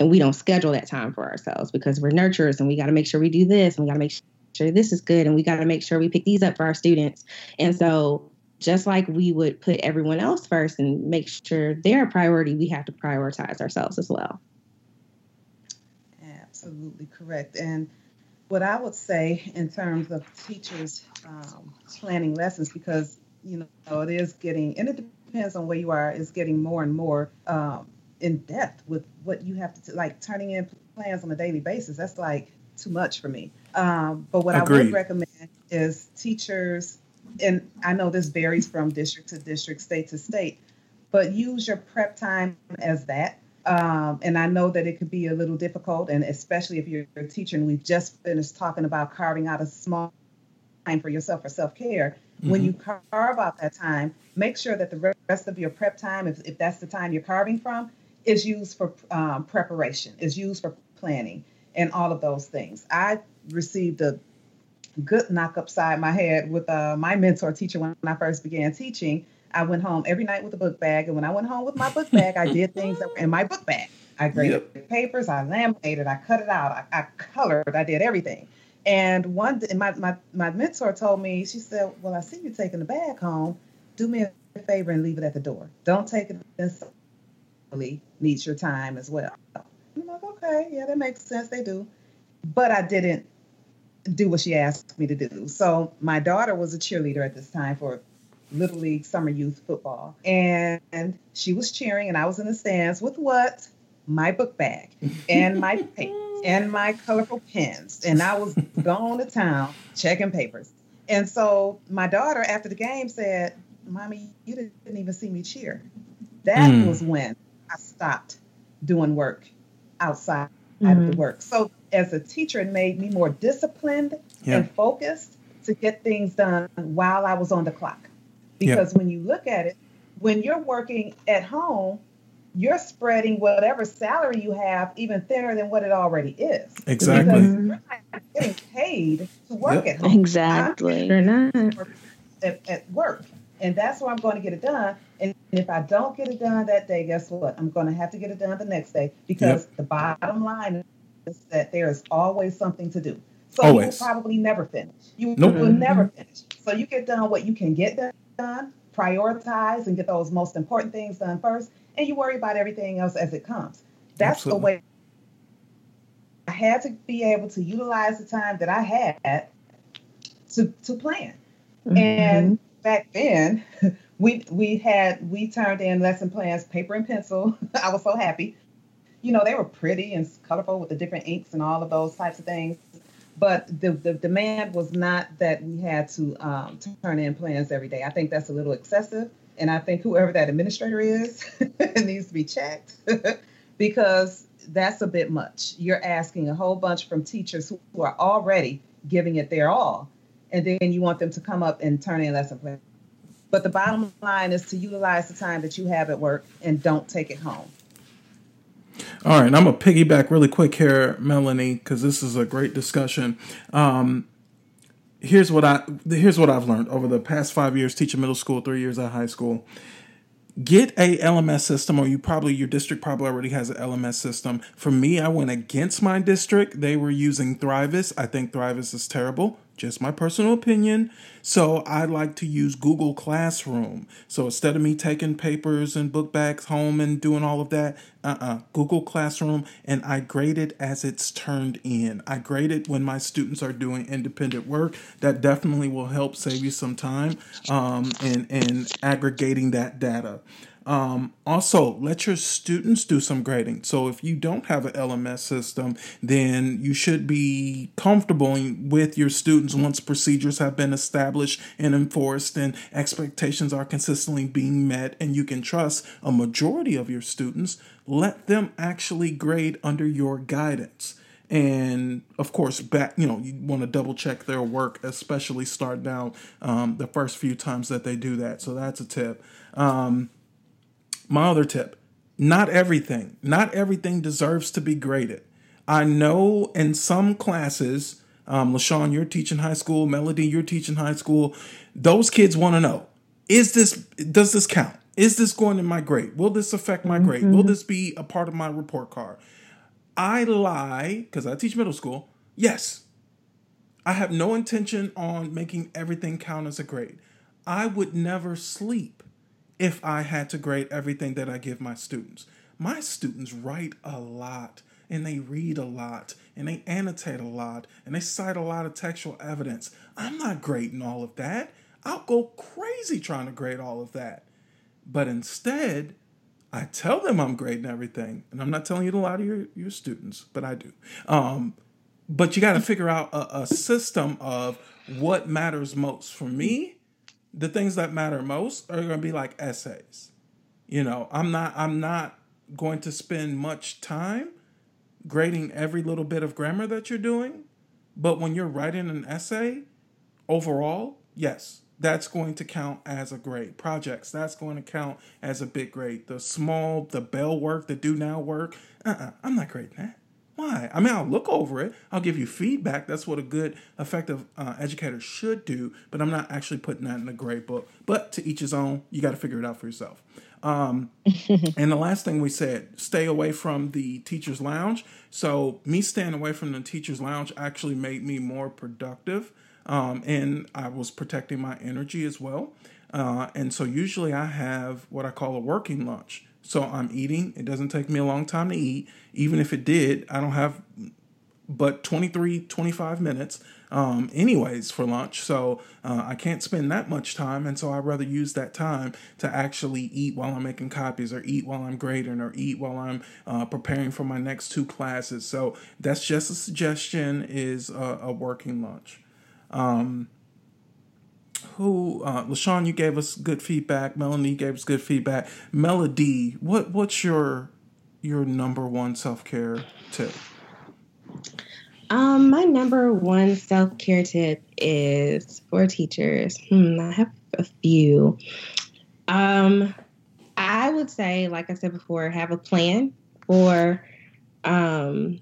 And we don't schedule that time for ourselves because we're nurturers and we got to make sure we do this and we got to make sure this is good and we got to make sure we pick these up for our students. And so, just like we would put everyone else first and make sure they're a priority, we have to prioritize ourselves as well. Absolutely correct. And what I would say in terms of teachers um, planning lessons, because you know it is getting, and it depends on where you are, is getting more and more um, in depth with what you have to like turning in plans on a daily basis. That's like too much for me. Um, but what Agreed. I would recommend is teachers, and I know this varies from district to district, state to state, but use your prep time as that um, and I know that it could be a little difficult, and especially if you're a teacher and we've just finished talking about carving out a small time for yourself for self care. Mm-hmm. When you carve out that time, make sure that the rest of your prep time, if, if that's the time you're carving from, is used for um, preparation, is used for planning, and all of those things. I received a good knock upside my head with uh, my mentor teacher when I first began teaching I went home every night with a book bag, and when I went home with my book bag, I <laughs> did things that were in my book bag. I graded yep. papers, I laminated, I cut it out, I, I colored, I did everything. And one, my, my my mentor told me, she said, "Well, I see you taking the bag home. Do me a favor and leave it at the door. Don't take it necessarily needs your time as well." I'm like, "Okay, yeah, that makes sense. They do." But I didn't do what she asked me to do. So my daughter was a cheerleader at this time for Little League Summer Youth Football. And she was cheering, and I was in the stands with what? My book bag and my <laughs> papers and my colorful pens, and I was going to town checking papers. And so my daughter, after the game, said, "Mommy, you didn't even see me cheer." That mm. was when I stopped doing work outside mm-hmm. of the mm-hmm. work. So as a teacher, it made me more disciplined yeah. and focused to get things done while I was on the clock. Because yeah. when you look at it, when you're working at home, you're spreading whatever salary you have even thinner than what it already is. Exactly. Because mm-hmm. you're not getting paid to work yep. at home. Exactly. You're not. At, at, work. And that's where I'm going to get it done. And if I don't get it done that day, guess what? I'm going to have to get it done the next day because yep. the bottom line is that there is always something to do. So always. you will probably never finish. You nope. will never mm-hmm. finish. So you get done what you can get done, prioritize and get those most important things done first, and you worry about everything else as it comes. That's Absolutely. the way I had to be able to utilize the time that I had to to plan. Mm-hmm. And back then, <laughs> we we had we turned in lesson plans, paper and pencil. <laughs> I was so happy. You know, they were pretty and colorful with the different inks and all of those types of things. But the, the demand was not that we had to um, turn in plans every day. I think that's a little excessive. And I think whoever that administrator is <laughs> needs to be checked <laughs> because that's a bit much. You're asking a whole bunch from teachers who are already giving it their all. And then you want them to come up and turn in lesson plans. But the bottom line is to utilize the time that you have at work and don't take it home. All right, I'm gonna piggyback really quick here, Melanie, because this is a great discussion. Um, here's what I here's what I've learned over the past five years teaching middle school, three years at high school. Get a LMS system, or you probably your district probably already has an LMS system. For me, I went against my district. They were using Thrivis. I think Thrivis is terrible just my personal opinion. So I like to use Google Classroom. So instead of me taking papers and book bags home and doing all of that, uh-uh, Google Classroom, and I grade it as it's turned in. I grade it when my students are doing independent work. That definitely will help save you some time um, in, in aggregating that data. Um, also, let your students do some grading. So, if you don't have an LMS system, then you should be comfortable with your students once procedures have been established and enforced and expectations are consistently being met, and you can trust a majority of your students. Let them actually grade under your guidance and of course back you know you want to double check their work especially start down um, the first few times that they do that so that's a tip um, my other tip not everything, not everything deserves to be graded. I know in some classes, um, LaShawn, you're teaching high school, Melody, you're teaching high school. Those kids want to know: Is this does this count? Is this going in my grade? Will this affect my grade? Mm-hmm. Will this be a part of my report card? I lie because I teach middle school. Yes, I have no intention on making everything count as a grade. I would never sleep if I had to grade everything that I give my students. My students write a lot and they read a lot and they annotate a lot and they cite a lot of textual evidence. I'm not grading all of that. I'll go crazy trying to grade all of that. But instead, I tell them I'm grading everything. And I'm not telling you to lie to your, your students, but I do. Um, but you got to figure out a, a system of what matters most. For me, the things that matter most are going to be like essays. You know, I'm not I'm not going to spend much time grading every little bit of grammar that you're doing, but when you're writing an essay, overall, yes, that's going to count as a grade. Projects, that's going to count as a big grade. The small, the bell work, the do now work, uh-uh, I'm not grading that. Why? I mean, I'll look over it. I'll give you feedback. That's what a good, effective uh, educator should do. But I'm not actually putting that in a grade book. But to each his own. You got to figure it out for yourself. Um, <laughs> and the last thing we said, stay away from the teacher's lounge. So me staying away from the teacher's lounge actually made me more productive. Um, and I was protecting my energy as well. Uh, and so usually I have what I call a working lunch. So I'm eating. It doesn't take me a long time to eat. Even if it did, I don't have but 23, 25 minutes um, anyways for lunch. So uh, I can't spend that much time. And so I'd rather use that time to actually eat while I'm making copies or eat while I'm grading or eat while I'm uh, preparing for my next two classes. So that's just a suggestion is a, a working lunch. Um, who uh LaShawn, you gave us good feedback. Melanie gave us good feedback. Melody, what what's your your number one self care tip? Um, my number one self care tip is for teachers. Hmm, I have a few. Um, I would say, like I said before, have a plan for um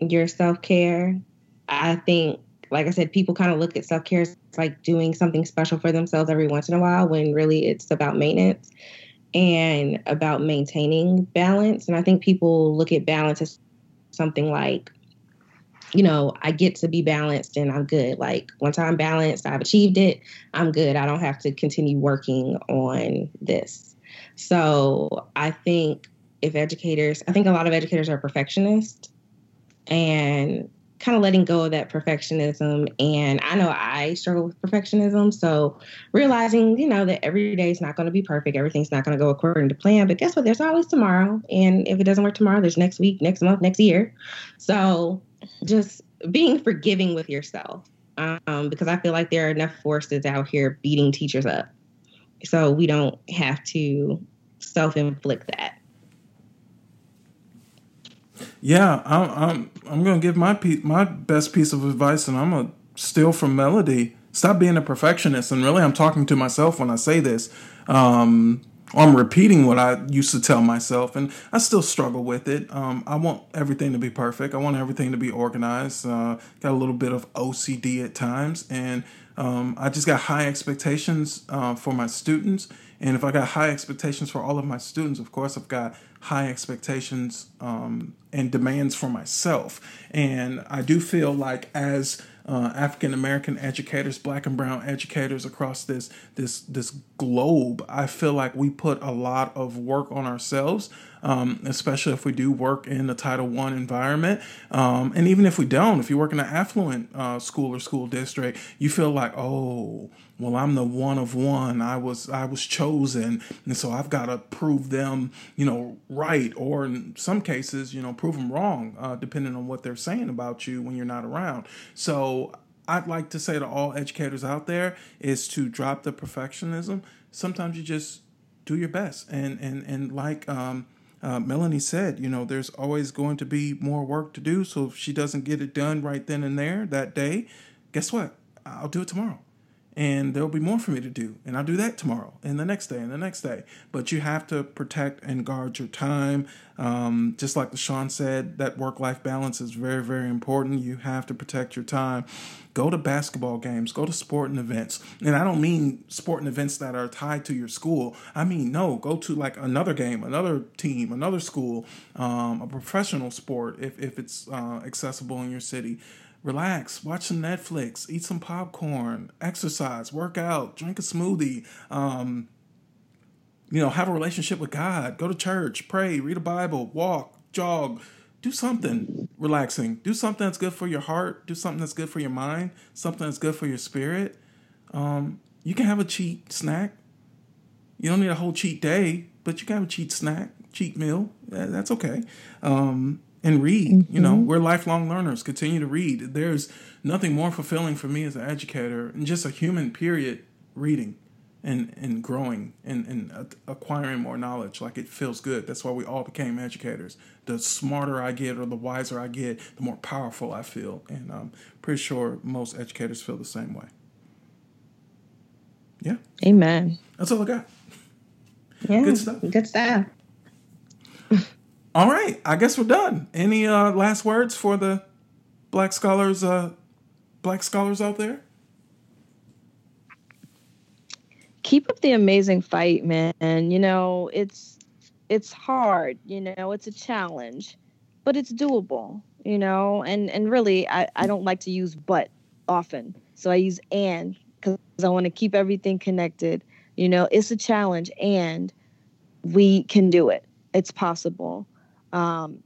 your self care. I think, like I said, people kind of look at self care as like doing something special for themselves every once in a while, when really it's about maintenance and about maintaining balance. And I think people look at balance as something like you know, I get to be balanced and I'm good. Like once I'm balanced, I've achieved it, I'm good. I don't have to continue working on this. So I think if educators, I think a lot of educators are perfectionists and kind of letting go of that perfectionism. And I know I struggle with perfectionism. So realizing, you know, that every day is not going to be perfect. Everything's not going to go according to plan. But guess what? There's always tomorrow. And if it doesn't work tomorrow, there's next week, next month, next year. So just being forgiving with yourself um, because I feel like there are enough forces out here beating teachers up. So we don't have to self inflict that. Yeah, I'm I'm, I'm to give my pe- my best piece of advice, and I'm gonna steal from Melody. Stop being a perfectionist, and really, I'm talking to myself when I say this. Um, I'm repeating what I used to tell myself, and I still struggle with it. Um, I want everything to be perfect. I want everything to be organized. Uh, got a little bit of OCD at times, and um, I just got high expectations uh, for my students. And if I got high expectations for all of my students, of course, I've got high expectations um, and demands for myself. And I do feel like as uh, African American educators, black and brown educators across this this this globe, I feel like we put a lot of work on ourselves, um, especially if we do work in a Title One environment, um, and even if we don't, if you work in an affluent uh, school or school district, you feel like, oh, well, I'm the one of one. I was I was chosen, and so I've got to prove them, you know, right, or in some cases, you know, prove them wrong, uh, depending on what they're saying about you when you're not around. So I'd like to say to all educators out there is to drop the perfectionism. Sometimes you just do your best, and and and like um, uh, Melanie said, you know, there's always going to be more work to do. So if she doesn't get it done right then and there that day, guess what? I'll do it tomorrow and there'll be more for me to do. And i'll do that tomorrow and the next day and the next day. But you have to protect and guard your time. Um, just like LaShawn said that work-life balance is very very important. You have to protect your time. Go to basketball games. Go to sporting events. And i don't mean sporting events that are tied to your school. I mean no go to like another game another team another school um, a professional sport if, if it's uh, accessible in your city relax, watch some Netflix, eat some popcorn, exercise, work out, drink a smoothie, um, you know, have a relationship with God, go to church, pray, read a Bible, walk, jog, do something relaxing. Do something that's good for your heart. Do something that's good for your mind. Something that's good for your spirit. Um, you can have a cheat snack. You don't need a whole cheat day, but you can have a cheat snack, cheat meal. That's okay. Um, and read. Mm-hmm. You know, mm-hmm. we're lifelong learners. Continue to read. There's nothing more fulfilling for me as an educator and just a human period reading and and growing and and acquiring more knowledge. Like it feels good. That's why we all became educators. The smarter I get or the wiser I get, the more powerful I feel. And I'm pretty sure most educators feel the same way. Yeah. Amen. That's all I got. Yeah. Good stuff. Good stuff. <laughs> All right, I guess we're done. Any uh, last words for the black scholars, uh, black scholars out there? Keep up the amazing fight, man. You know, it's it's hard. You know, it's a challenge, but it's doable. You know, and and really, I I don't like to use but often, so I use and because I want to keep everything connected. You know, it's a challenge, and we can do it. It's possible um,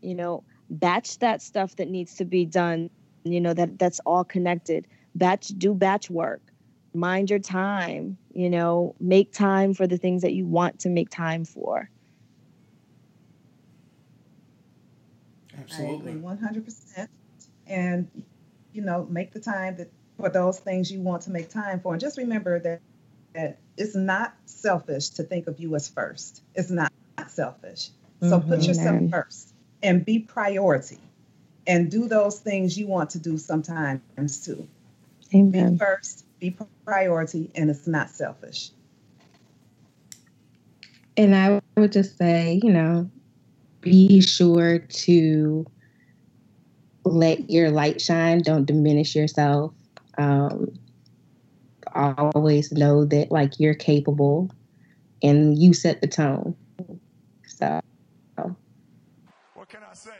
you know, batch that stuff that needs to be done you know that that's all connected batch do batch work mind your time you know make time for the things that you want to make time for Absolutely. 100%. And, you know, make the time that for those things you want to make time for. And just remember that, that it's not selfish to think of you as first. It's not selfish. So put Mhm. yourself Amen. first and be priority and do those things you want to do sometimes too. Be first, be priority, and it's not selfish. And I would just say, you know, be sure to let your light shine. Don't diminish yourself. Um, always know that like you're capable, and you set the tone. So can I say?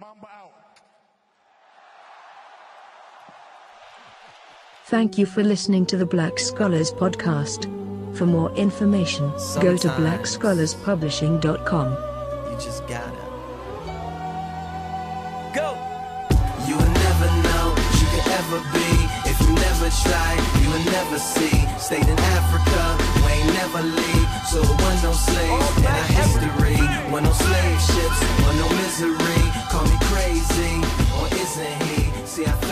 Mamba out. Thank you for listening to the Black Scholars Podcast. For more information, go to Sometimes. blackscholarspublishing.com. You just gotta go. You will never know what you could ever be if you never try. You will never see. Stayed in Africa, we ain't never leave. So it was no slaves in our history. When no slaves misery. Call me crazy, or isn't he? See, I